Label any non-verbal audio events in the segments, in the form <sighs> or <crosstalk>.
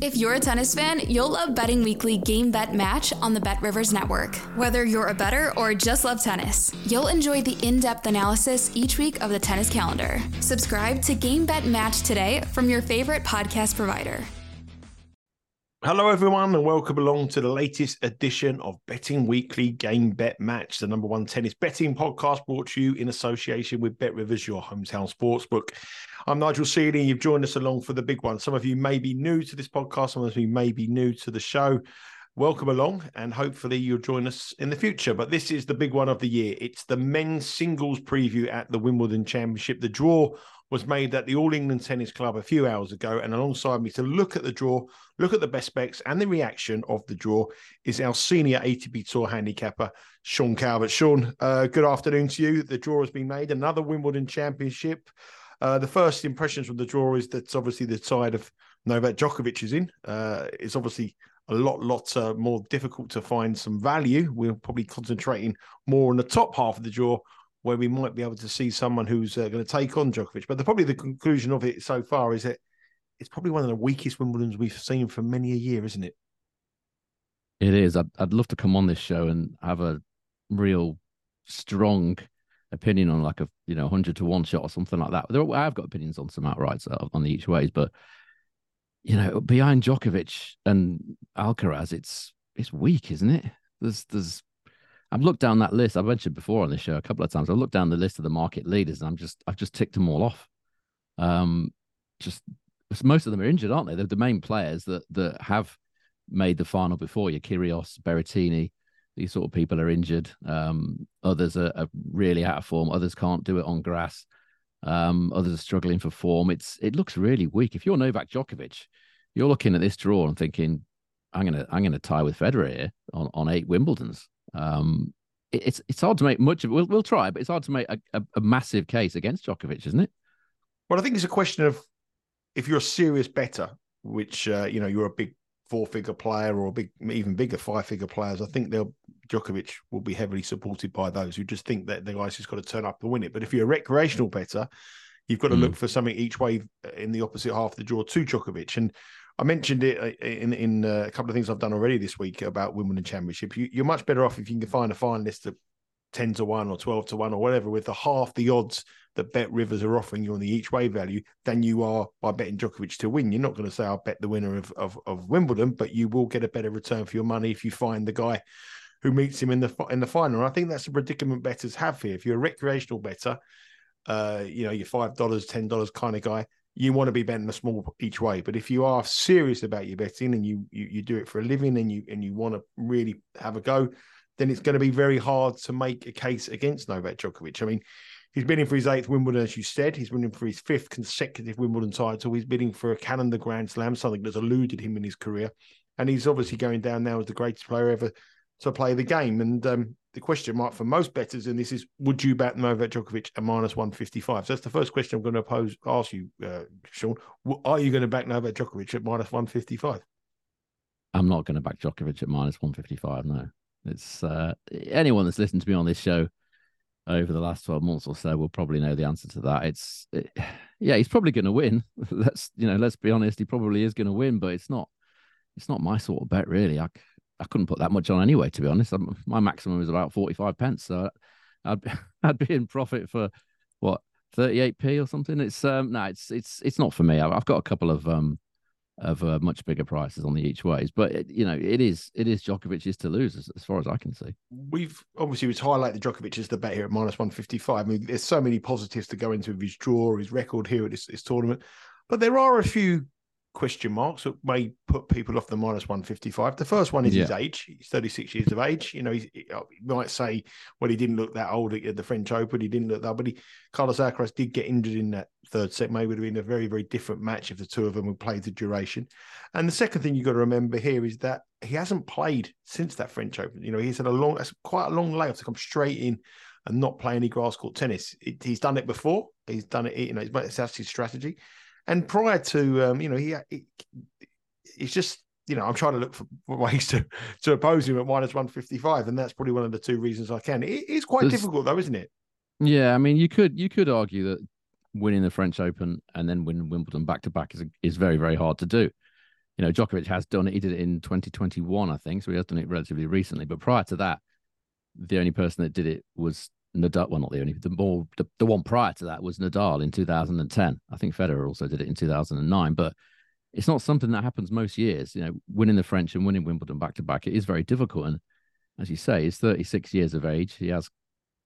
If you're a tennis fan, you'll love Betting Weekly Game Bet Match on the Bet Rivers Network. Whether you're a bettor or just love tennis, you'll enjoy the in depth analysis each week of the tennis calendar. Subscribe to Game Bet Match today from your favorite podcast provider. Hello, everyone, and welcome along to the latest edition of Betting Weekly Game Bet Match, the number one tennis betting podcast brought to you in association with Bet Rivers, your hometown sportsbook. I'm Nigel Seeley. You've joined us along for the big one. Some of you may be new to this podcast, some of you may be new to the show. Welcome along, and hopefully you'll join us in the future. But this is the big one of the year. It's the men's singles preview at the Wimbledon Championship. The draw was made at the All England Tennis Club a few hours ago, and alongside me to look at the draw, look at the best specs, and the reaction of the draw is our senior ATP Tour handicapper, Sean Calvert. Sean, uh, good afternoon to you. The draw has been made. Another Wimbledon Championship. Uh, the first impressions from the draw is that obviously the side of Novak Djokovic is in. Uh, it's obviously a lot, lot uh, more difficult to find some value. We're probably concentrating more on the top half of the draw, where we might be able to see someone who's uh, going to take on Djokovic. But the, probably the conclusion of it so far is that it's probably one of the weakest Wimbledons we've seen for many a year, isn't it? It is. I'd, I'd love to come on this show and have a real strong opinion on like a you know hundred to one shot or something like that. There, I've got opinions on some outrights on the each ways, but you know behind Djokovic and Alcaraz, it's it's weak, isn't it? There's there's I've looked down that list. I've mentioned before on the show a couple of times. I've looked down the list of the market leaders, and I'm just I've just ticked them all off. Um, just most of them are injured, aren't they? They're the main players that that have made the final before you. Kyrgios, Berrettini, these sort of people are injured. Um, others are, are, really out of form. Others can't do it on grass. Um, others are struggling for form. It's it looks really weak. If you're Novak Djokovic, you're looking at this draw and thinking, I'm gonna I'm gonna tie with Federer here on, on eight Wimbledons. Um, it, it's it's hard to make much of it. We'll we'll try, but it's hard to make a, a, a massive case against Djokovic, isn't it? Well, I think it's a question of if you're a serious bettor, which uh, you know you're a big four figure player or a big, even bigger five figure players, I think they'll Djokovic will be heavily supported by those who just think that the guy's just got to turn up and win it. But if you're a recreational bettor, you've got to mm. look for something each way in the opposite half of the draw to Djokovic. And I mentioned it uh, in in uh, a couple of things I've done already this week about Wimbledon Championship. You, are much better off if you can find a finalist that 10 to 1 or 12 to 1 or whatever with the half the odds that bet rivers are offering you on the each way value than you are by betting Djokovic to win. You're not going to say I'll bet the winner of, of, of Wimbledon, but you will get a better return for your money if you find the guy who meets him in the in the final. And I think that's the predicament bettors have here. If you're a recreational bettor, uh, you know, your five dollars, ten dollars kind of guy, you want to be betting a small each way. But if you are serious about your betting and you, you you do it for a living and you and you want to really have a go, then it's going to be very hard to make a case against Novak Djokovic. I mean, He's bidding for his eighth Wimbledon, as you said. He's bidding for his fifth consecutive Wimbledon title. He's bidding for a calendar Grand Slam, something that's eluded him in his career. And he's obviously going down now as the greatest player ever to play the game. And um, the question mark for most bettors in this is: Would you bet Novak Djokovic at minus one fifty five? So that's the first question I'm going to pose, ask you, uh, Sean. Are you going to back Novak Djokovic at minus one fifty five? I'm not going to back Djokovic at minus one fifty five. No, it's uh, anyone that's listened to me on this show over the last 12 months or so will probably know the answer to that. It's it, <sighs> yeah, he's probably going to win. <laughs> let's you know, let's be honest, he probably is going to win, but it's not it's not my sort of bet really. I I couldn't put that much on anyway, to be honest. I'm, my maximum is about 45 pence, so <laughs> I'd I'd be in profit for what 38p or something. It's um no, it's it's it's not for me. I've, I've got a couple of um of uh, much bigger prices on the each ways. But it, you know, it is it is Djokovic's to lose as, as, far as I can see. We've obviously we've highlighted Djokovic as the bet here at minus one fifty five. I mean, there's so many positives to go into his draw, his record here at this, this, tournament, but there are a few question marks that may put people off the minus 155. The first one is yeah. his age. He's 36 years of age. You know, uh, he might say, well, he didn't look that old at the French Open. He didn't look that, but he, Carlos Alcaraz did get injured in that third set. Maybe it would have been a very, very different match if the two of them had played the duration. And the second thing you've got to remember here is that he hasn't played since that French Open. You know, he's had a long, that's quite a long layoff to come straight in and not play any grass court tennis. It, he's done it before. He's done it, you know, it's, that's his strategy. And prior to, um, you know, he, he it's just you know, I'm trying to look for ways to to oppose him at minus 155, and that's probably one of the two reasons I can. It is quite There's, difficult, though, isn't it? Yeah, I mean, you could you could argue that winning the French Open and then winning Wimbledon back to back is is very very hard to do. You know, Djokovic has done it. He did it in 2021, I think, so he has done it relatively recently. But prior to that, the only person that did it was Nadal, well, not the only, the more the, the one prior to that was Nadal in 2010. I think Federer also did it in 2009, but it's not something that happens most years. You know, winning the French and winning Wimbledon back to back, it is very difficult. And as you say, he's 36 years of age. He has,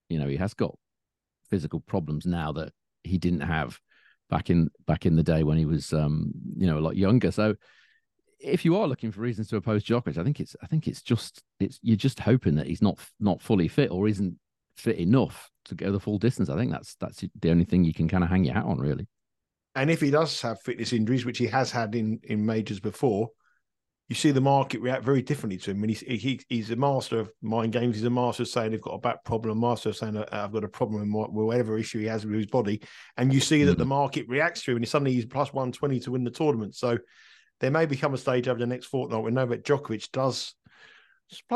you know, he has got physical problems now that he didn't have back in back in the day when he was, um, you know, a lot younger. So if you are looking for reasons to oppose Djokovic, I think it's I think it's just it's you're just hoping that he's not not fully fit or isn't fit enough to go the full distance. I think that's that's the only thing you can kind of hang your hat on, really. And if he does have fitness injuries, which he has had in in majors before, you see the market react very differently to him. And he's he, he's a master of mind games. He's a master of saying they've got a back problem, a master of saying I've got a problem with whatever issue he has with his body. And you see that mm. the market reacts to him, and suddenly he's plus one twenty to win the tournament. So there may become a stage over the next fortnight when Novak Djokovic does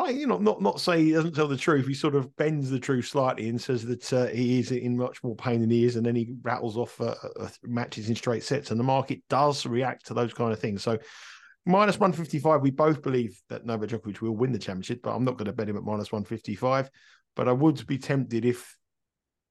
you know, not not say he doesn't tell the truth. He sort of bends the truth slightly and says that uh, he is in much more pain than he is, and then he rattles off uh, uh, matches in straight sets, and the market does react to those kind of things. So. Minus 155, we both believe that Novak Djokovic will win the championship, but I'm not going to bet him at minus 155. But I would be tempted if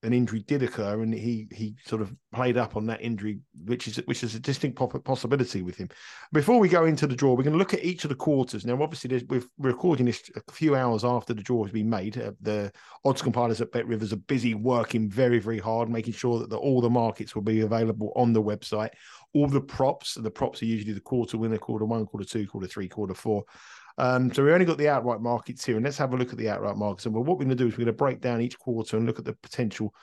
an injury did occur and he he sort of played up on that injury, which is which is a distinct possibility with him. Before we go into the draw, we're going to look at each of the quarters. Now, obviously, we're recording this a few hours after the draw has been made. Uh, the odds compilers at Bet Rivers are busy working very very hard, making sure that the, all the markets will be available on the website. All the props, the props are usually the quarter winner, quarter one, quarter two, quarter three, quarter four. Um, so we only got the outright markets here, and let's have a look at the outright markets. And what we're going to do is we're going to break down each quarter and look at the potential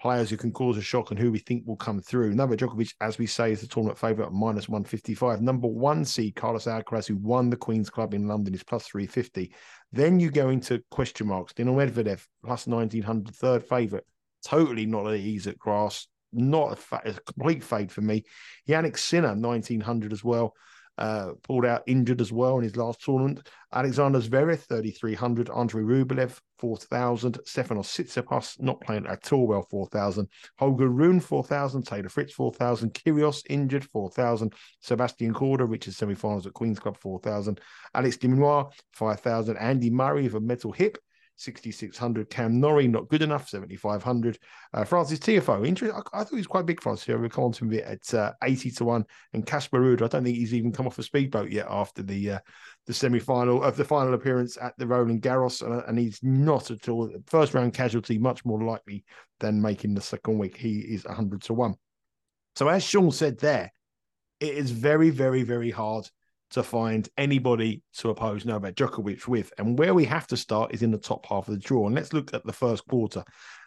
players who can cause a shock and who we think will come through. Novak Djokovic, as we say, is the tournament favourite at minus 155. Number one seed, Carlos Alcaraz, who won the Queen's Club in London, is plus 350. Then you go into question marks. Daniil Medvedev, plus 1900, third favourite. Totally not at ease at grass. Not a, fa- a complete fade for me. Jannik Sinner, 1900 as well uh, pulled out injured as well in his last tournament. Alexander Zverev, 3,300. Andrei Rublev, 4,000. Stefanos Tsitsipas, not playing at all well, 4,000. Holger Rune, 4,000. Taylor Fritz, 4,000. Kyrgios, injured, 4,000. Sebastian Korda, reaches semi-finals at Queen's Club, 4,000. Alex de Minaur, 5,000. Andy Murray with a metal hip, 6,600. Cam Norrie, not good enough, 7,500. Uh, Frances Tiafoe, interesting. I, I, thought he was quite big, Francis. We'll come on to him a bit at uh, 80 to 1. And Casper Ruud, I don't think he's even come off a speedboat yet after the uh, the semi final of the final appearance at the Roland Garros. Uh, and he's not at all first round casualty, much more likely than making the second week. He is 100 to 1. So, as Sean said there, it is very, very, very hard to find anybody to oppose Novak Djokovic with. And where we have to start is in the top half of the draw. And let's look at the first quarter.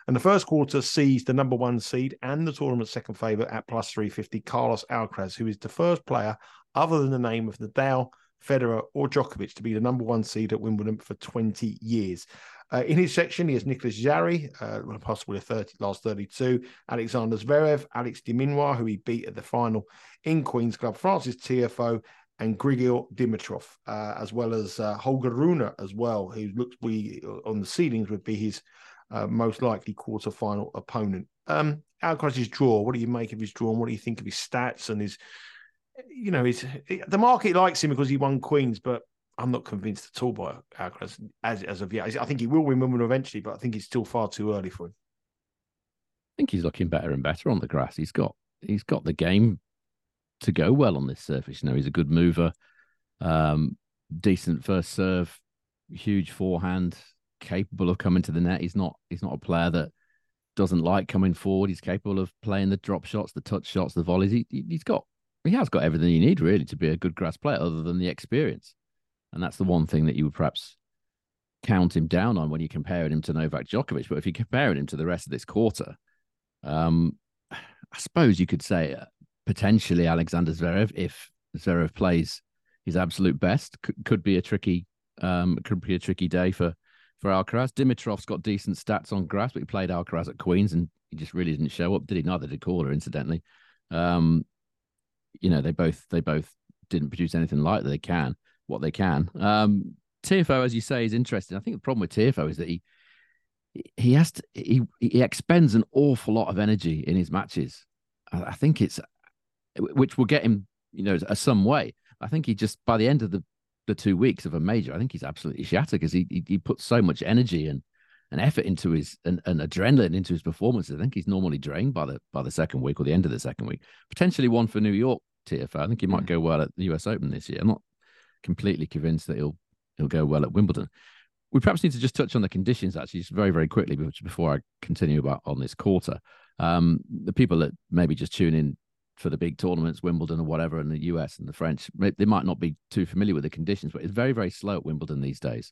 And the first quarter sees the number one seed and the tournament second favourite at plus 350, Carlos Alcaraz, who is the first player other than the name of Nadal, Federer, or Djokovic to be the number one seed at Wimbledon for 20 years. Uh, in his section, he has Nicolas Jarry, uh, possibly a 30, last 32, Alexander Zverev, Alex de who he beat at the final in Queen's Club, Frances Tiafoe, and Grigor Dimitrov, uh, as well as uh, Holger Rune as well, who looks we on the seedings would be his uh, most likely quarter-final opponent. Um, Alcaraz's draw. What do you make of his draw? And what do you think of his stats and his? You know, his the market likes him because he won Queens, but I'm not convinced at all by Alcaraz as as of yet. I think he will win Wimbledon eventually, but I think it's still far too early for him. I think he's looking better and better on the grass. He's got he's got the game to go well on this surface. You know, he's a good mover, um, decent first serve, huge forehand, capable of coming to the net. He's not he's not a player that doesn't like coming forward. He's capable of playing the drop shots, the touch shots, the volleys. He, he's got he has got everything you need really to be a good grass player, other than the experience, and that's the one thing that you would perhaps count him down on when you're comparing him to Novak Djokovic. But if you're comparing him to the rest of this quarter, um, I suppose you could say uh, potentially Alexander Zverev, if Zverev plays his absolute best, could, could be a tricky um, could be a tricky day for for Alcaraz. Dimitrov's got decent stats on grass, but he played Alcaraz at Queens and he just really didn't show up, did he? Neither did Korda, incidentally. Um, you know, they both they both didn't produce anything like they can, what they can. Um, Tiafoe, as you say, is interesting. I think the problem with Tiafoe is that he he has to he he expends an awful lot of energy in his matches. I, I think it's which will get him, you know, a some way. I think he just by the end of the the two weeks of a major, I think he's absolutely shattered because he, he, he puts so much energy and and effort into his and, and adrenaline into his performances. I think he's normally drained by the by the second week or the end of the second week. Potentially one for New York Tiafoe. I think he might go well at the US Open this year. I'm not completely convinced that he'll he'll go well at Wimbledon. We perhaps need to just touch on the conditions actually, just very very quickly, before I continue about on this quarter. Um, the people that maybe just tune in for the big tournaments, Wimbledon or whatever, in the US and the French, they might not be too familiar with the conditions, but it's very, very slow at Wimbledon these days,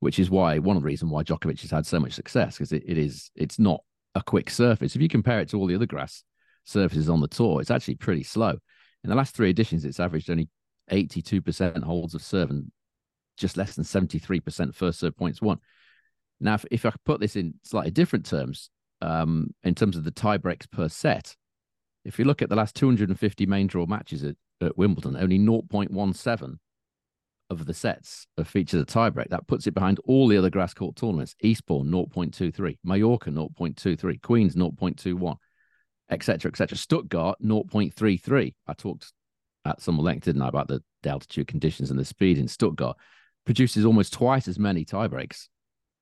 which is why one of the reasons why Djokovic has had so much success because it, it is it's not a quick surface. If you compare it to all the other grass surfaces on the tour, it's actually pretty slow. In the last three editions, it's averaged only 82% holds of serve and just less than 73% first serve points won. Now, if, if I put this in slightly different terms, um, in terms of the tie breaks per set, if you look at the last 250 main draw matches at, at Wimbledon, only 0.17 of the sets have featured a tiebreak. That puts it behind all the other grass court tournaments. Eastbourne 0.23, Mallorca 0.23, Queens 0.21, etc., etc. Stuttgart 0.33. I talked at some length, didn't I, about the, the altitude conditions and the speed in Stuttgart. Produces almost twice as many tiebreaks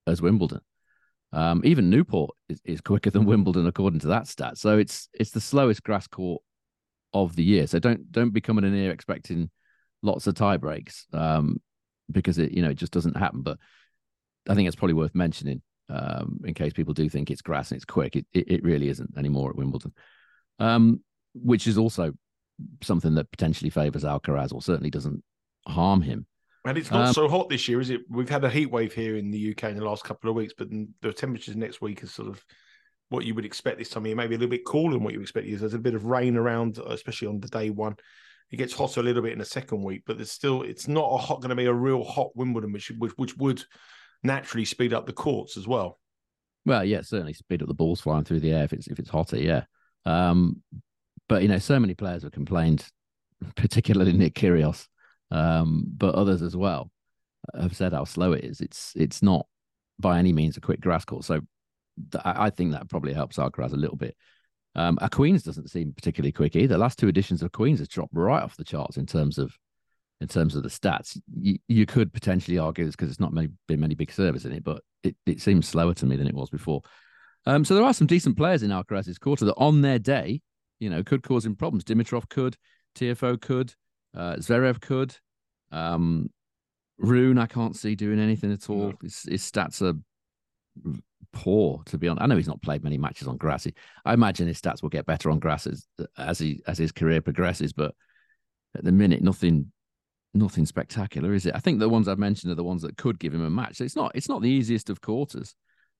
as Wimbledon. Um, even Newport is, is quicker than Wimbledon according to that stat. So it's it's the slowest grass court of the year. So don't don't be coming in here expecting lots of tie breaks um, because it you know it just doesn't happen. But I think it's probably worth mentioning um, in case people do think it's grass and it's quick. It it, it really isn't anymore at Wimbledon, um, which is also something that potentially favours Alcaraz or certainly doesn't harm him. And it's not um, so hot this year, is it? We've had a heat wave here in the UK in the last couple of weeks, but the temperatures next week is sort of what you would expect this time of year, maybe a little bit cooler than what you expect. There's a bit of rain around, especially on the day one. It gets hotter a little bit in the second week, but there's still it's not a hot going to be a real hot Wimbledon, which, which which would naturally speed up the courts as well. Well, yeah, certainly speed up the balls flying through the air if it's if it's hotter, yeah. Um, but you know, so many players have complained, <laughs> particularly Nick Kyrgios, um, but others as well have said how slow it is. It's it's not by any means a quick grass court. So th- I think that probably helps Alcaraz a little bit. Um, a Queens doesn't seem particularly quick either. Last two editions of Queens has dropped right off the charts in terms of in terms of the stats. You, you could potentially argue it's because it's not many, been many big servers in it, but it, it seems slower to me than it was before. Um, so there are some decent players in Alcaraz's quarter that on their day, you know, could cause him problems. Dimitrov could, Tiafoe could, uh, Zverev could. Um, Rune, I can't see doing anything at all. No. His, his, stats are poor, to be honest. I know he's not played many matches on grass. I imagine his stats will get better on grass as, as he as his career progresses, but at the minute, nothing nothing spectacular, is it? I think the ones I've mentioned are the ones that could give him a match. it's not it's not the easiest of quarters.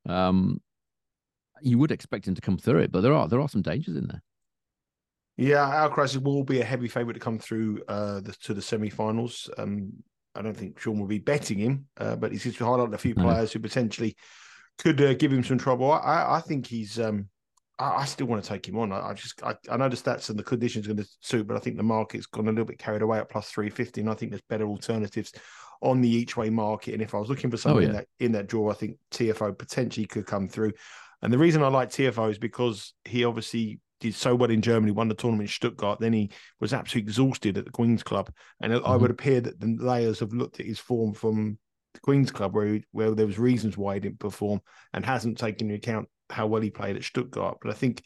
Um, you would expect him to come through it, but there are there are some dangers in there. Yeah, Alcaraz will be a heavy favourite to come through uh, the, to the semi-finals. Um, I don't think Sean will be betting him, uh, but he's just highlighted a few players who potentially could uh, give him some trouble. I, I think he's. Um, I, I, still want to take him on. I, I just I, I, know the stats and the conditions are going to suit, but I think the market's gone a little bit carried away at plus three fifty, and I think there's better alternatives on the each way market. And if I was looking for something oh, yeah. in that in that draw, I think Tiafoe potentially could come through. And the reason I like Tiafoe is because he obviously did so well in Germany, won the tournament in Stuttgart. Then he was absolutely exhausted at the Queen's Club, and mm-hmm. I would appear that the layers have looked at his form from the Queen's Club, where he, where there was reasons why he didn't perform, and hasn't taken into account how well he played at Stuttgart. But I think.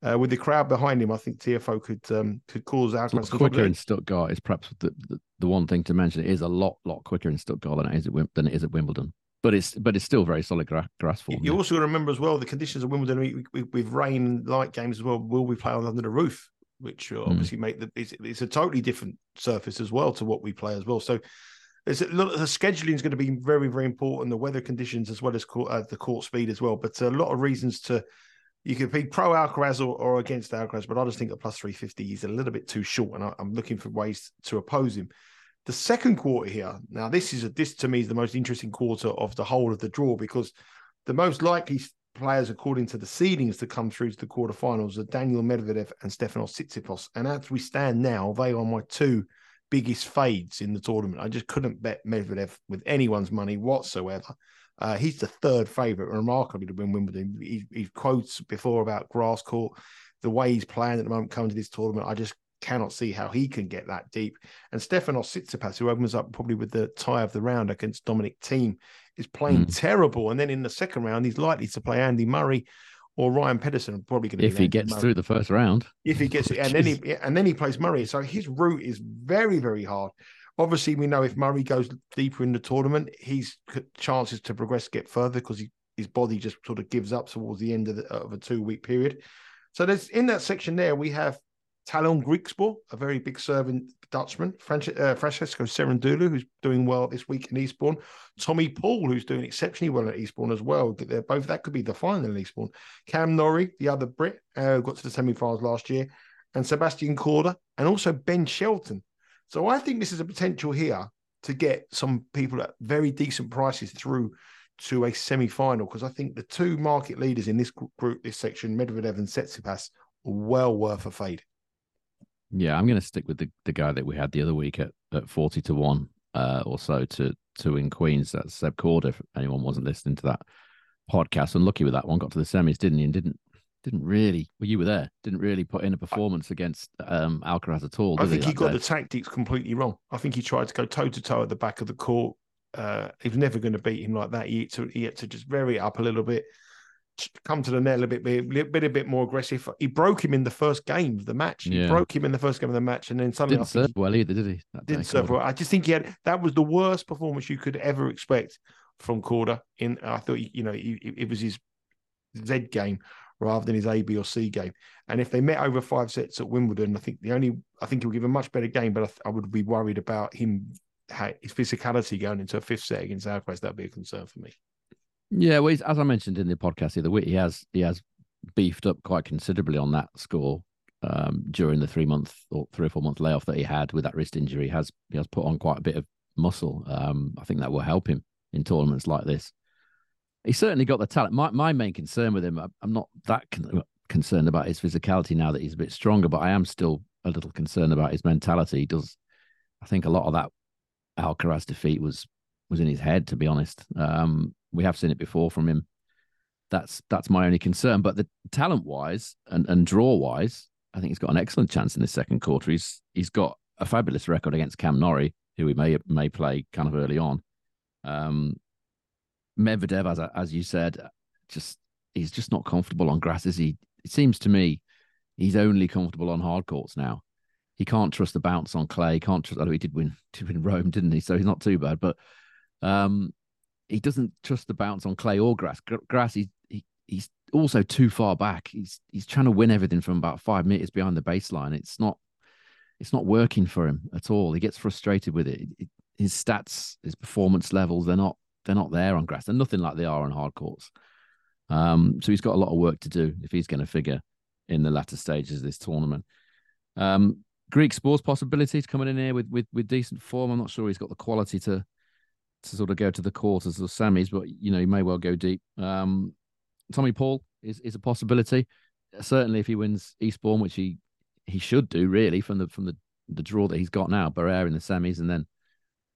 Uh, with the crowd behind him, I think Tiafoe could um, could cause Alcaraz. quicker in Stuttgart is perhaps the, the, the, one thing to mention. It is a lot lot quicker in Stuttgart than it is at, than it is at Wimbledon but it's but it's still very solid gra- grass form. You yeah. also got to remember as well the conditions of Wimbledon with rain and light games as well. Will we play under the roof which mm. obviously make the it's, it's, a totally different surface as well to what we play as well. So lot the scheduling is going to be very very important, the weather conditions as well as court, uh, the court speed as well. But a lot of reasons to you could be pro Alcaraz or, or against Alcaraz, but I just think a plus 350 is a little bit too short, and I, am looking for ways to oppose him. The second quarter here, now this is a, this to me is the most interesting quarter of the whole of the draw because the most likely players according to the seedings to come through to the quarterfinals are Daniil Medvedev and Stefanos Tsitsipas. And as we stand now, they are my two biggest fades in the tournament. I just couldn't bet Medvedev with anyone's money whatsoever. Uh, he's the third favourite, remarkably, to win Wimbledon. He, he, quotes before about grass court, the way he's playing at the moment coming to this tournament. I just cannot see how he can get that deep. And Stefanos Tsitsipas, who opens up probably with the tie of the round against Dominic Thiem, is playing mm. terrible. And then in the second round, he's likely to play Andy Murray or Ryan Peniston. Probably going to if he gets Murray. through the first round. If he gets <laughs> it, and then he and then he plays Murray. So his route is very very hard. Obviously, we know if Murray goes deeper in the tournament, his chances to progress get further because his body just sort of gives up towards the end of, the, of a two week period. So there's in that section there we have Tallon Griekspoor, a very big serving Dutchman, uh, Francisco Cerundolo, who's doing well this week in Eastbourne, Tommy Paul, who's doing exceptionally well at Eastbourne as well. They're both that could be the final in Eastbourne. Cam Norrie, the other Brit, uh, got to the semi-finals last year, and Sebastian Korda, and also Ben Shelton. So I think this is a potential here to get some people at very decent prices through to a semi-final because I think the two market leaders in this group, this section, Medvedev and Tsitsipas, are well worth a fade. Yeah, I'm going to stick with the, the guy that we had the other week at, at 40 to 1 uh, or so to, to win Queens. That's Seb Korda, if anyone wasn't listening to that podcast. And lucky with that one, got to the semis, didn't he? And didn't didn't really, well, you were there, didn't really put in a performance against um, Alcaraz at all. I think he, he got day? the tactics completely wrong. I think he tried to go toe to toe at the back of the court. Uh, he was never going to beat him like that. He had, to, he had to just vary it up a little bit come to the net a bit, a bit, a bit more aggressive. He broke him in the first game of the match. He yeah. broke him in the first game of the match, and then suddenly didn't serve well either, did he? Didn't serve well. I just think he had that was the worst performance you could ever expect from Korda. In I thought you know it was his Z game rather than his A, B, or C game. And if they met over five sets at Wimbledon, I think the only I think he'll give a much better game, but I, I would be worried about him his physicality going into a fifth set against Alcaraz. That'd be a concern for me. Yeah, well, as I mentioned in the podcast the other week, he has he has beefed up quite considerably on that score um, during the three month or three or four month layoff that he had with that wrist injury. He has he has put on quite a bit of muscle. Um, I think that will help him in tournaments like this. He certainly got the talent. My my main concern with him, I'm not that con- concerned about his physicality now that he's a bit stronger, but I am still a little concerned about his mentality. He does, I think, a lot of that Alcaraz defeat was was in his head, to be honest. Um, we have seen it before from him. That's that's my only concern. But the talent wise and, and draw wise, I think he's got an excellent chance in this second quarter. He's he's got a fabulous record against Cam Norrie, who we may may play kind of early on. Um, Medvedev, as as you said, just he's just not comfortable on grass. Is he? It seems to me he's only comfortable on hard courts now. He can't trust the bounce on clay. Can't trust. Oh, he did win, <laughs> did win Rome, didn't he? So he's not too bad. But um, he doesn't trust the bounce on clay or grass. Grass, he, he he's also too far back. He's he's trying to win everything from about five meters behind the baseline. It's not it's not working for him at all. He gets frustrated with it. His stats, his performance levels, they're not they're not there on grass. They're nothing like they are on hard courts. Um, so he's got a lot of work to do if he's going to figure in the latter stages of this tournament. Um, sports possibilities coming in here with with with decent form. I'm not sure he's got the quality to to sort of go to the quarters or semis, but you know, he may well go deep. Um, Tommy Paul is, is a possibility. Certainly, if he wins Eastbourne, which he he should do, really, from the from the, the draw that he's got now, Barrera in the semis, and then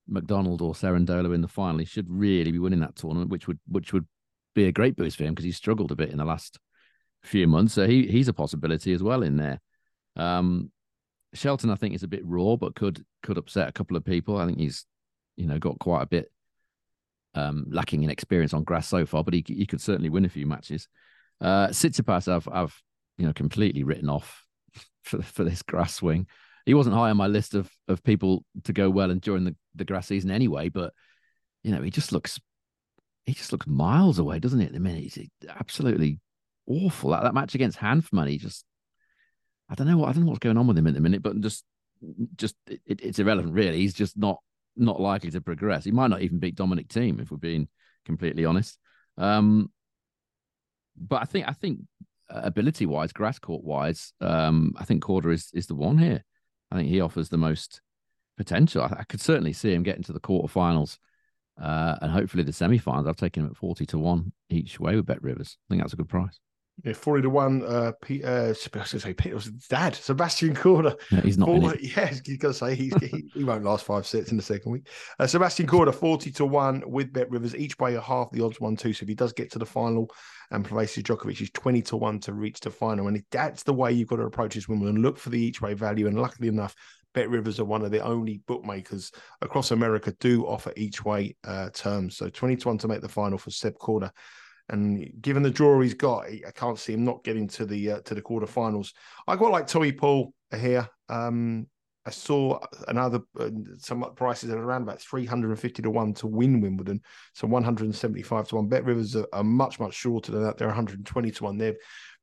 McDonald or Cerundolo in the final, he should really be winning that tournament, which would which would be a great boost for him because he's struggled a bit in the last few months. So he he's a possibility as well in there. Um, Shelton, I think, is a bit raw, but could could upset a couple of people. I think he's you know, got quite a bit um, lacking in experience on grass so far, but he he could certainly win a few matches. Uh, Tsitsipas, I've I've you know completely written off <laughs> for for this grass swing. He wasn't high on my list of of people to go well and during the, the grass season anyway, but you know he just looks he just looks miles away, doesn't he? At the minute, he's absolutely awful. That, that match against Hanfmann, he just I don't know what I don't know what's going on with him at the minute, but just just it, it's irrelevant really. He's just not not likely to progress. He might not even beat Dominic Thiem if we're being completely honest. Um, but I think I think uh, ability wise, grass court wise, um, I think Korda is is the one here. I think he offers the most potential. I, I could certainly see him getting to the quarterfinals uh, and hopefully the semi-finals. I've taken him at forty to one each way with Bet Rivers. I think that's a good price. Yeah, forty to one. Uh, Pete, uh, I was going to say Peter was dad, Sebastian Korda. Yeah, he's not. 40, <laughs> yeah, he's got to say he's, he, he won't last five sets in the second week. Uh, Sebastian Korda, forty to one with Bet Rivers, each way a half the odds one two. So if he does get to the final, and places Djokovic is twenty to one to reach the final, and that's the way you've got to approach this Wimbledon. Look for the each way value, and luckily enough, Bet Rivers are one of the only bookmakers across America do offer each way uh, terms. So 20 to 1 to make the final for Seb Korda. And given the draw he's got, I can't see him not getting to the uh, to the quarterfinals. I quite like Tommy Paul here. Um, I saw another uh, some prices at around about 350 to 1 to win Wimbledon, so 175 to 1. Bet Rivers are, are, much, much shorter than that. They're 120 to 1. They're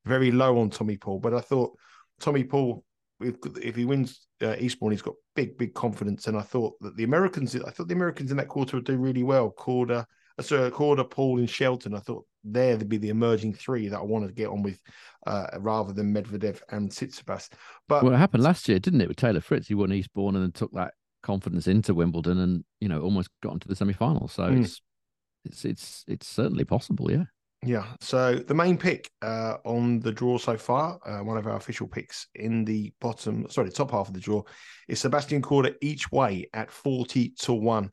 very low on Tommy Paul, but I thought Tommy Paul, if, if he wins uh, Eastbourne, he's got big, big confidence. And I thought that the Americans, I thought the Americans in that quarter would do really well. Korda, uh, so Korda, Paul, and Shelton. I thought there would be the emerging three that I wanted to get on with, uh, rather than Medvedev and Tsitsipas. But well, it happened last year, didn't it, with Taylor Fritz? He won Eastbourne and then took that confidence into Wimbledon, and you know almost got into the semi-final. So mm. it's it's it's it's certainly possible, yeah. Yeah. So the main pick uh, on the draw so far, uh, one of our official picks in the bottom, sorry, top half of the draw, is Sebastian Korda each way at 40 to 1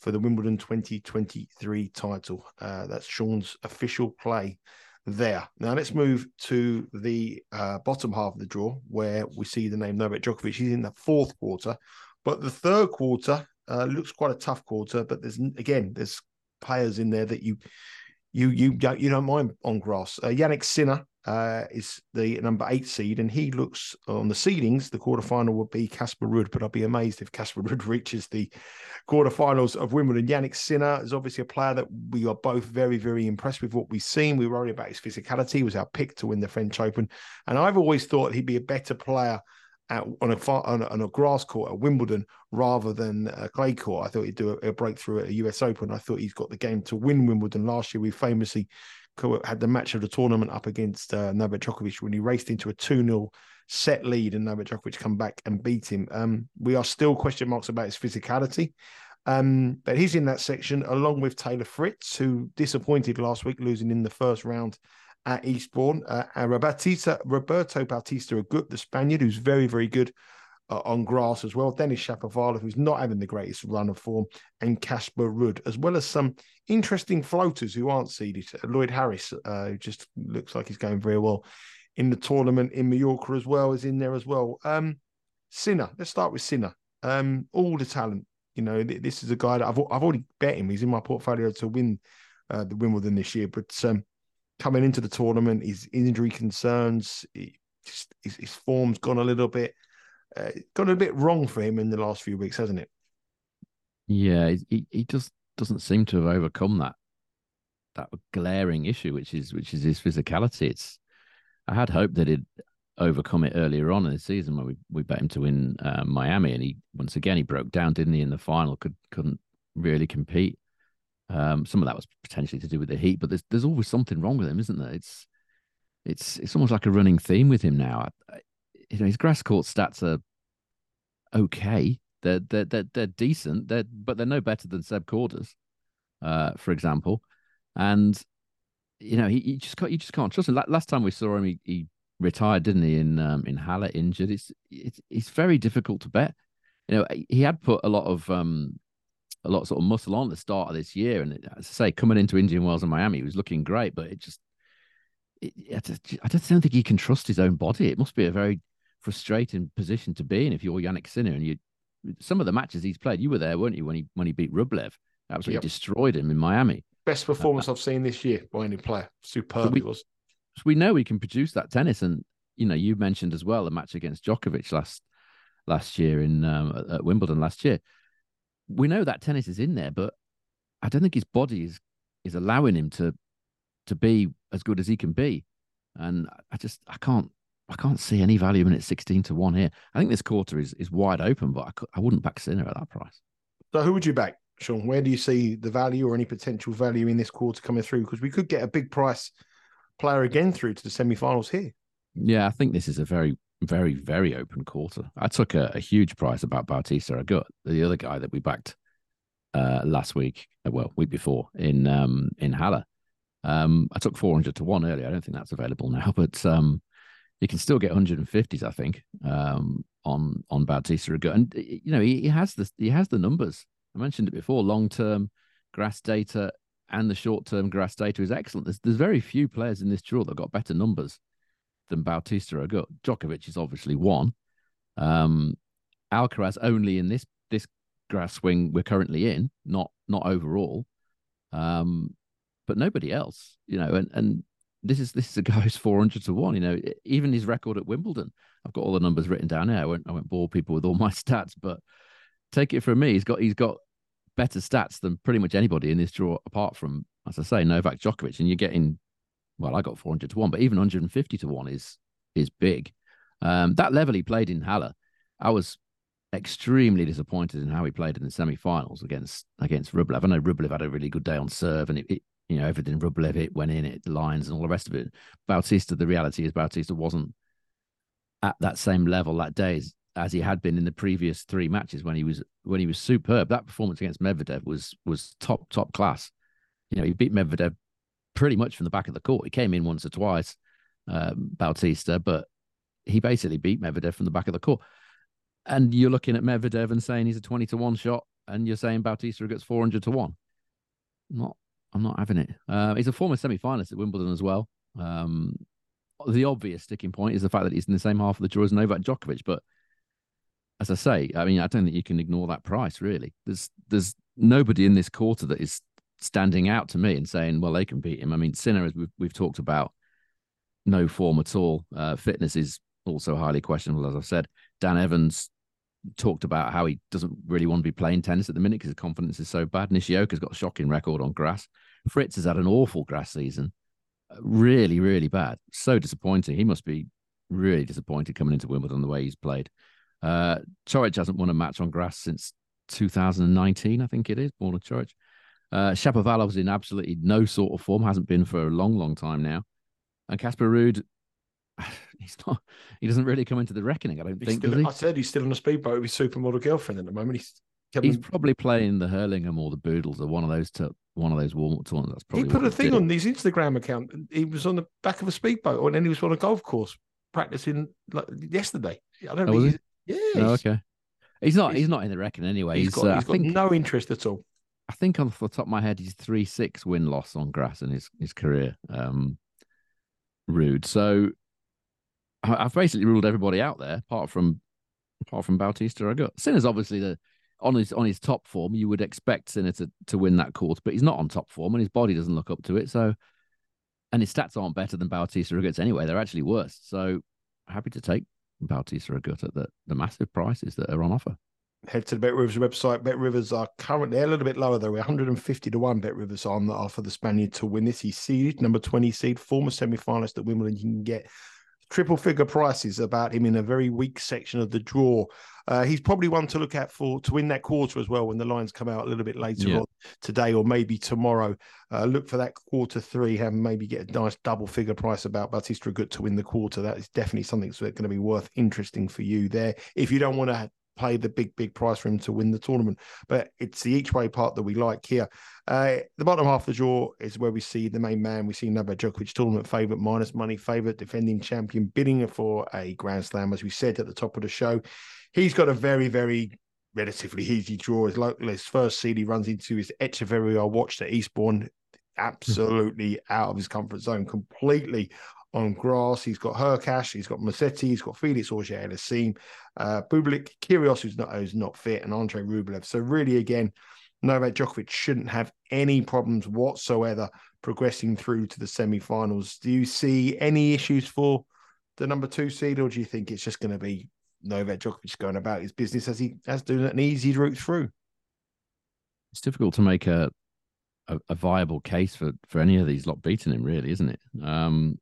for the Wimbledon 2023 title. Uh, that's Sean's official play there. Now let's move to the uh, bottom half of the draw where we see the name Novak Djokovic. He's in the fourth quarter, but the third quarter uh, looks quite a tough quarter. But there's again, there's players in there that you you you don't you don't mind on grass. Uh, Jannik Sinner uh, is the number eight seed, and he looks on the seedings. The quarterfinal would be Casper Ruud, but I'd be amazed if Casper <laughs> Ruud reaches the quarterfinals of Wimbledon. Jannik Sinner is obviously a player that we are both very very impressed with what we've seen. We worry about his physicality. He was our pick to win the French Open, and I've always thought he'd be a better player at, on, a, on, a, on a grass court at Wimbledon rather than a clay court. I thought he'd do a, a, breakthrough at a US Open. I thought he's got the game to win Wimbledon. Last year, we famously had the match of the tournament up against uh, Novak Djokovic when he raced into a 2 0 set lead and Novak Djokovic come back and beat him. Um, we are still question marks about his physicality. Um, but he's in that section along with Taylor Fritz, who disappointed last week, losing in the first round at Eastbourne. Uh, and Roberto Bautista Agut, the Spaniard, who's very, very good uh, on grass as well. Denis Shapovalov, who's not having the greatest run of form, and Casper Ruud, as well as some interesting floaters who aren't seeded. Lloyd Harris, uh, who just looks like he's going very well in the tournament in Mallorca as well, is in there as well. Um, Sinner, let's start with Sinner. Um, all the talent. You know, this is a guy that I've I've already bet him. He's in my portfolio to win uh, the Wimbledon this year, but um, coming into the tournament, his injury concerns, just, his, his, form's gone a little bit, uh, gone a bit wrong for him in the last few weeks, hasn't it? Yeah, he he just doesn't seem to have overcome that that glaring issue, which is which is his physicality. It's I had hoped that he'd overcome it earlier on in the season when we, we bet him to win uh, Miami, and he once again he broke down, didn't he, in the final? Could couldn't really compete. Um, some of that was potentially to do with the heat, but there's there's always something wrong with him, isn't there? It's it's it's almost like a running theme with him now. You know, his grass court stats are okay. They're they're they're, they're decent. They're but they're no better than Seb Korda's, uh, for example. And you know, he, he just can't you just can't trust him. Last time we saw him, he, he retired, didn't he? In um, in Halle, injured. It's it's it's very difficult to bet. You know, he had put a lot of um a lot of sort of muscle on at the start of this year. And as I say, coming into Indian Wells and Miami, he was looking great, but it just, it, I, just I just don't think he can trust his own body. It must be a very frustrating position to be in if you're Jannik Sinner and you. Some of the matches he's played, you were there, weren't you? When he when he beat Rublev, absolutely yep. destroyed him in Miami. Best performance uh, I've seen this year by any player. Superb so we, was. So we know he can produce that tennis, and you know you mentioned as well the match against Djokovic last last year in um, at Wimbledon last year we know that tennis is in there, but I don't think his body is is allowing him to to be as good as he can be. And I just I can't I can't see any value in it 16 to 1 here. I think this quarter is is wide open, but I, could, I wouldn't back Sinner at that price. So who would you back, Sean? Where do you see the value or any potential value in this quarter coming through? Because we could get a big price player again through to the semi-finals here. Yeah, I think this is a very, very, very open quarter. I took a, a huge price about Bautista Agut, the other guy that we backed uh, last week, uh, well, week before in um, in Halle. Um, I took 400 to one earlier. I don't think that's available now, <laughs> but um, you can still get 150s, I think, um, on on Bautista Agut. And you know, he, he has the he has the numbers. I mentioned it before. Long term grass data and the short term grass data is excellent. There's there's very few players in this draw that got better numbers than Bautista Agut. Djokovic is obviously one. Um, Alcaraz only in this this grass swing we're currently in, not not overall. Um, but nobody else, you know, and and this is this is a guy who's 400 to 1 you know even his record at wimbledon i've got all the numbers written down here i won't i won't bore people with all my <laughs> stats but take it from me he's got he's got better stats than pretty much anybody in this draw apart from as i say novak djokovic and you're getting well i got 400 to 1 but even 150 to 1 is is big um, that level he played in halle i was extremely disappointed in how he played in the semi-finals against against Rublev. I know Rublev had a really good day on serve, and it, it you know, everything Rublev it went in it, the lines and all the rest of it. Bautista, the reality is Bautista wasn't at that same level that day as, as he had been in the previous three matches when he was when he was superb. That performance against Medvedev was was top top class. You know, he beat Medvedev pretty much from the back of the court. He came in once or twice, um, Bautista, but he basically beat Medvedev from the back of the court. And you're looking at Medvedev and saying he's a 20 to 1 shot, and you're saying Bautista gets 400 to 1. Not I'm not having it. Uh, he's a former semi-finalist at Wimbledon as well. Um, the obvious sticking point is the fact that he's in the same half of the draw as Novak Djokovic. But as I say, I mean, I don't think you can ignore that price. Really, there's there's nobody in this quarter that is standing out to me and saying, well, they can beat him. I mean, Sinner, as we've we've talked about, no form at all. Uh, fitness is also highly questionable, as I've said. Dan Evans talked about how he doesn't really want to be playing tennis at the minute because his confidence is so bad. Nishioka's got a shocking record on grass. Fritz has had an awful grass season, really, really bad. So disappointing. He must be really disappointed coming into Wimbledon the way he's played. Uh, Coric hasn't won a match on grass since 2019, I think it is. born Borna Coric. Uh, Shapovalov was in absolutely no sort of form, hasn't been for a long, long time now. And Casper Ruud <sighs> he's not. He doesn't really come into the reckoning. I don't he's think. Still? I said he's still on a speedboat with his supermodel girlfriend at the moment. He's he's probably playing the Hurlingham or the Boodles or one of those to one of those warm up tournaments. That's probably he put a thing did. on his Instagram account. He was on the back of a speedboat, and then he was on a golf course practicing like yesterday. I don't oh, know. Yeah. Oh, okay. He's not. He's, he's, not in the reckoning anyway. He's, he's got, uh, he's got think, no interest at all. I think off the top of my head, he's three six win loss on grass in his his career. Um, Ruud. So I've basically ruled everybody out there, apart from apart from Bautista. I got Sinner's obviously the on his on his top form. You would expect Sinner to to win that course, but he's not on top form, and his body doesn't look up to it. So, and his stats aren't better than Bautista Agut's anyway. They're actually worse. So, happy to take Bautista Agut at the the massive prices that are on offer. Head to the Bet Rivers website. Bet Rivers are currently a little bit lower though. We're 150 to one. Bet Rivers on that offer the Spaniard to win this. He's seeded number 20 seed, former semi-finalist at Wimbledon. You can get triple figure prices about him in a very weak section of the draw. Uh, he's probably one to look at for to win that quarter as well when the lines come out a little bit later yeah. on today or maybe tomorrow. Uh, look for that quarter three and maybe get a nice double figure price about Bautista Agut to win the quarter. That is definitely something that's going to be worth interesting for you there. If you don't want to pay the big, big price for him to win the tournament. But it's the each way part that we like here. Uh, the bottom half of the draw is where we see the main man. We see Novak Djokovic, tournament favourite, minus money favourite, defending champion, bidding for a Grand Slam, as we said at the top of the show. He's got a very, very relatively easy draw. His, local, his first seed he runs into is Etcheverry. I watched at Eastbourne, absolutely out of his comfort zone completely on grass. He's got Hurkacz, he's got Massetti, he's got Felix Auger-Aliassime, uh, Bublik, Kyrgios, who's not, who's not fit, and Andrei Rublev. So, really, again, Novak Djokovic shouldn't have any problems whatsoever progressing through to the semi finals. Do you see any issues for the number two seed, or do you think it's just going to be Novak Djokovic going about his business as he has doing an easy route through? It's difficult to make a, a, a viable case for for any of these lot beating him, really, isn't it? Um,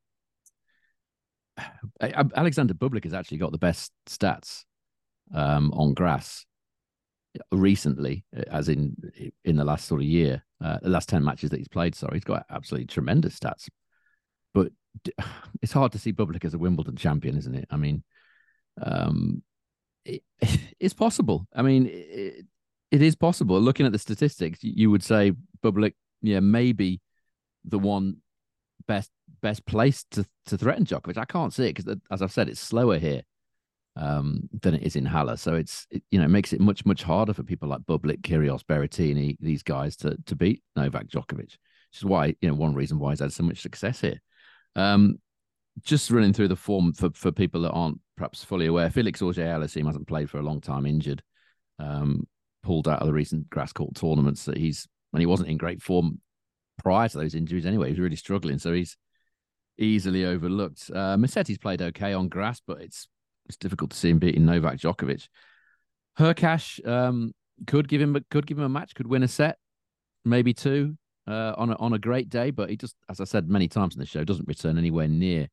Alexander Bublik has actually got the best stats um, on grass recently, as in in the last sort of year, uh, the last ten matches that he's played. Sorry, he's got absolutely tremendous stats. But <sighs> it's hard to see Bublik as a Wimbledon champion, isn't it? I mean, um, it, <laughs> it's possible. I mean, it, it is possible. Looking at the statistics, you would say Bublik, yeah, maybe the one best best placed to to threaten Djokovic. I can't see it because, as I've said, it's slower here um, than it is in Halle. So it's it, you know makes it much much harder for people like Bublik, Kyrgios, Berrettini, these guys to to beat Novak Djokovic. Which is why you know one reason why he's had so much success here. Um, just running through the form for for people that aren't perhaps fully aware, Felix Auger-Aliassime hasn't played for a long time, injured. Um, pulled out of the recent grass court tournaments that he's and he wasn't in great form prior to those injuries anyway. He was really struggling, so he's easily overlooked. Uh, Musetti's played okay on grass, but it's it's difficult to see him beating Novak Djokovic. Hurkacz um, could give him could give him a match, could win a set, maybe two uh, on a, on a great day. But he just, as I said many times in the show, doesn't return anywhere near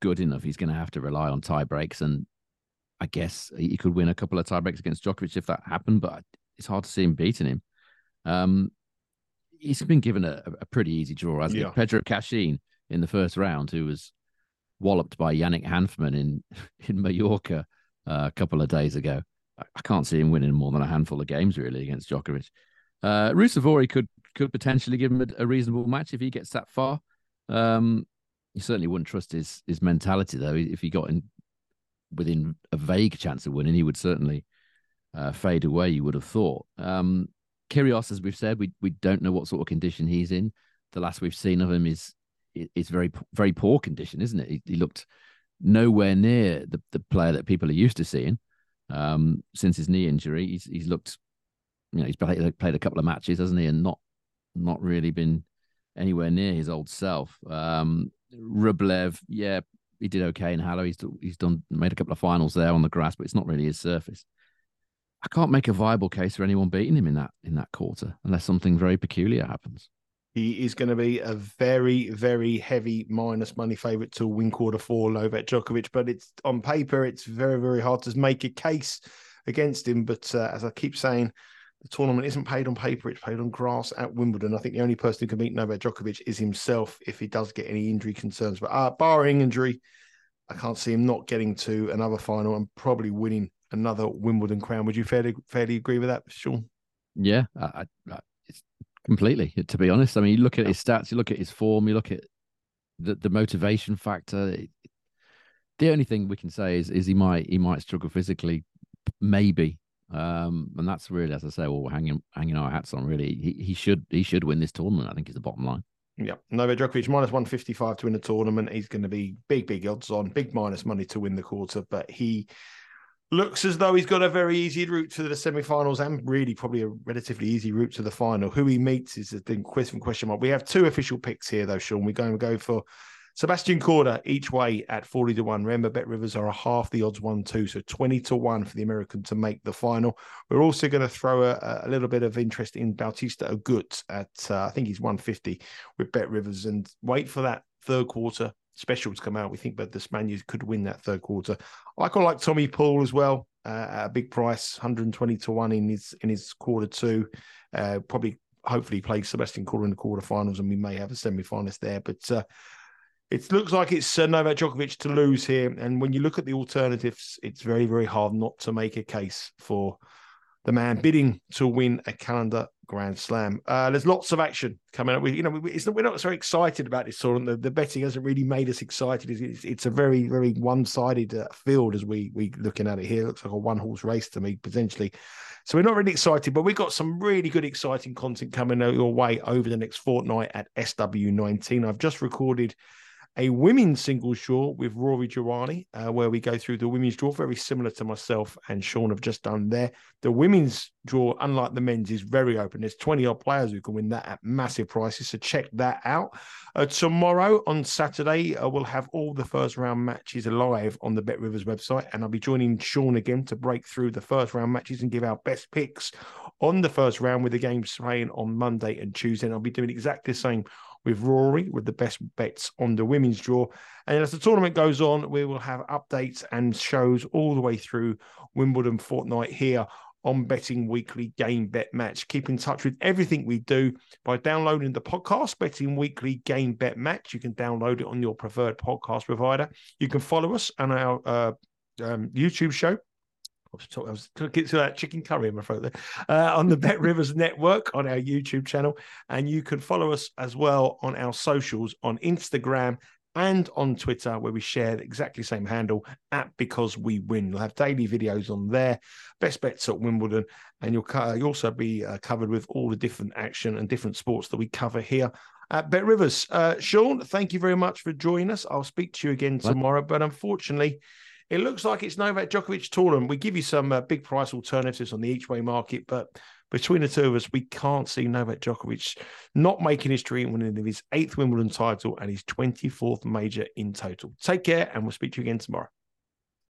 good enough. He's going to have to rely on tie breaks, and I guess he could win a couple of tie breaks against Djokovic if that happened. But it's hard to see him beating him. Um, he's been given a, a pretty easy draw, hasn't yeah. he? Pedro Cachin in the first round, who was walloped by Yannick Hanfmann in <laughs> in Mallorca uh, a couple of days ago. I can't see him winning more than a handful of games really against Djokovic. Uh, Ruusuvuori could could potentially give him a, a, reasonable match if he gets that far. Um, you certainly wouldn't trust his his mentality though. If he got in within a vague chance of winning, he would certainly uh, fade away. You would have thought. Um, Kyrgios, as we've said, we we don't know what sort of condition he's in. The last we've seen of him is is very very poor condition, isn't it? He, he looked nowhere near the, the player that people are used to seeing um, since his knee injury. He's he's looked, you know, he's played, played a couple of matches, hasn't he, and not not really been anywhere near his old self. Um, Rublev, yeah, he did okay in Halle. He's he's done made a couple of finals there on the grass, but it's not really his surface. I can't make a viable case for anyone beating him in that in that quarter unless something very peculiar happens. He is going to be a very, very heavy minus money favourite to win quarter four, Novak Djokovic. But it's on paper, it's very, very hard to make a case against him. But uh, as I keep saying, the tournament isn't paid on paper; it's paid on grass at Wimbledon. I think the only person who can beat Novak Djokovic is himself if he does get any injury concerns. But uh, barring injury, I can't see him not getting to another final and probably winning another Wimbledon crown. Would you fairly fairly agree with that, Sean? Yeah, I, I, completely. To be honest, I mean, you look at his stats, you look at his form, you look at the the motivation factor. The only thing we can say is is he might he might struggle physically, maybe, um, and that's really, as I say, well, hanging hanging our hats on. Really, he he should he should win this tournament. I think is the bottom line. Yeah, Novak Djokovic minus one fifty five to win the tournament. He's going to be big big odds on, big minus money to win the quarter, but he looks as though he's got a very easy route to the semi-finals and really probably a relatively easy route to the final. Who he meets is the question question mark. We have two official picks here though, Sean. We're going to go for Sebastian Korda each way at 40 to 1. Remember, Bet Rivers are a half the odds one, two. So 20 to 1 for the American to make the final. We're also going to throw a, a little bit of interest in Bautista Agut at, uh, I think he's 150 with Bet Rivers and wait for that third quarter special to come out. We think that the Spaniards could win that third quarter. I quite like Tommy Paul as well uh, at a big price, 120 to one in his in his quarter two. Uh, probably, hopefully, play Sebastian Korda in the quarterfinals, and we may have a semi-finalist there. But uh, it looks like it's uh, Novak Djokovic to lose here. And when you look at the alternatives, it's very, very hard not to make a case for the man bidding to win a calendar Grand Slam. Uh, there's lots of action coming up. We, you know, we, we're not so excited about this tournament. The, the betting hasn't really made us excited. It's, it's a very, very one-sided uh, field as we we looking at it here. It looks like a one-horse race to me potentially. So we're not really excited, but we've got some really good, exciting content coming your way over the next fortnight at SW19. I've just recorded a women's singles draw with Rory Girani, uh, where we go through the women's draw, very similar to myself and Sean have just done there. The women's draw, unlike the men's, is very open. There's 20 odd players who can win that at massive prices. So check that out. Uh, tomorrow on Saturday, uh, we'll have all the first round matches live on the Bet Rivers website. And I'll be joining Sean again to break through the first round matches and give our best picks on the first round with the games playing on Monday and Tuesday. And I'll be doing exactly the same with Rory with the best bets on the women's draw. And as the tournament goes on, we will have updates and shows all the way through Wimbledon fortnight here on Betting Weekly Game Bet Match. Keep in touch with everything we do by downloading the podcast, Betting Weekly Game Bet Match. You can download it on your preferred podcast provider. You can follow us on our uh, um, YouTube show. I was to get to that chicken curry in my throat there. Uh, on the Bet <laughs> Rivers Network on our YouTube channel. And you can follow us as well on our socials on Instagram and on Twitter, where we share the exactly same handle at Because We Win. You'll have daily videos on there, best bets at Wimbledon, and you'll, you'll also be uh, covered with all the different action and different sports that we cover here at Bet Rivers. Uh, Sean, thank you very much for joining us. I'll speak to you again tomorrow, but unfortunately, it looks like it's Novak Djokovic tournament. We give you some uh, big price alternatives on the each way market, but between the two of us, we can't see Novak Djokovic not making history and winning his eighth Wimbledon title and his 24th major in total. Take care, and we'll speak to you again tomorrow.